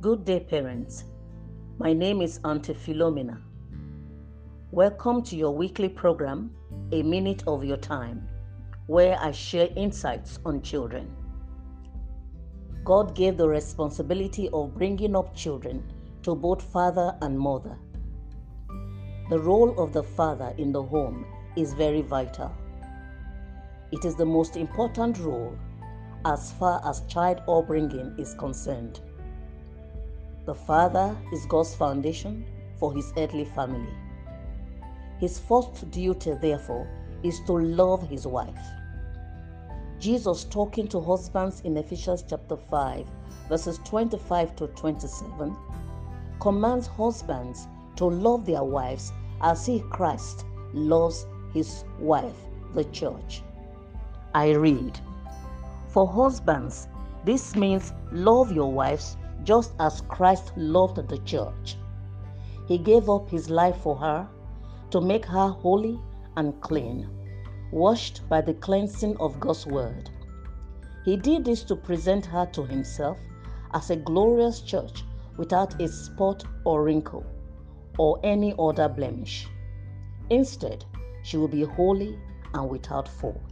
Good day, parents. My name is Auntie Philomena. Welcome to your weekly program, A Minute of Your Time, where I share insights on children. God gave the responsibility of bringing up children to both father and mother. The role of the father in the home is very vital. It is the most important role as far as child upbringing is concerned. The father is God's foundation for his earthly family. His first duty, therefore, is to love his wife. Jesus, talking to husbands in Ephesians chapter 5, verses 25 to 27, commands husbands to love their wives as he, Christ, loves his wife, the church. I read, For husbands, this means love your wives just as Christ loved the church. He gave up his life for her to make her holy and clean, washed by the cleansing of God's word. He did this to present her to himself as a glorious church without a spot or wrinkle or any other blemish. Instead, she will be holy and without fault.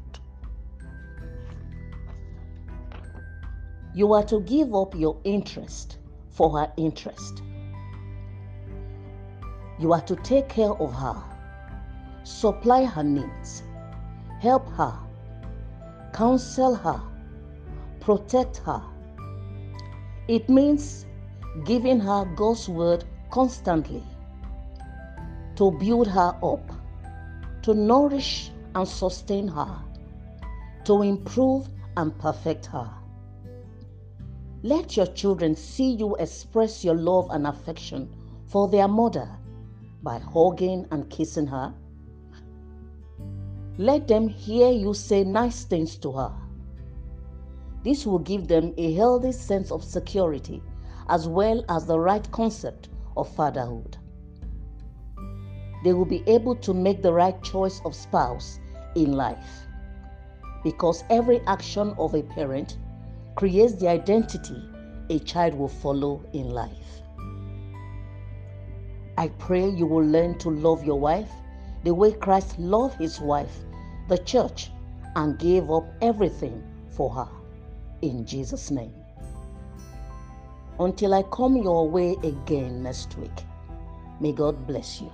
You are to give up your interest for her interest. You are to take care of her, supply her needs, help her, counsel her, protect her. It means giving her God's word constantly to build her up, to nourish and sustain her, to improve and perfect her. Let your children see you express your love and affection for their mother by hugging and kissing her. Let them hear you say nice things to her. This will give them a healthy sense of security as well as the right concept of fatherhood. They will be able to make the right choice of spouse in life because every action of a parent creates the identity a child will follow in life. I pray you will learn to love your wife the way Christ loved his wife, the church, and gave up everything for her. In Jesus' name. Until I come your way again next week, may God bless you.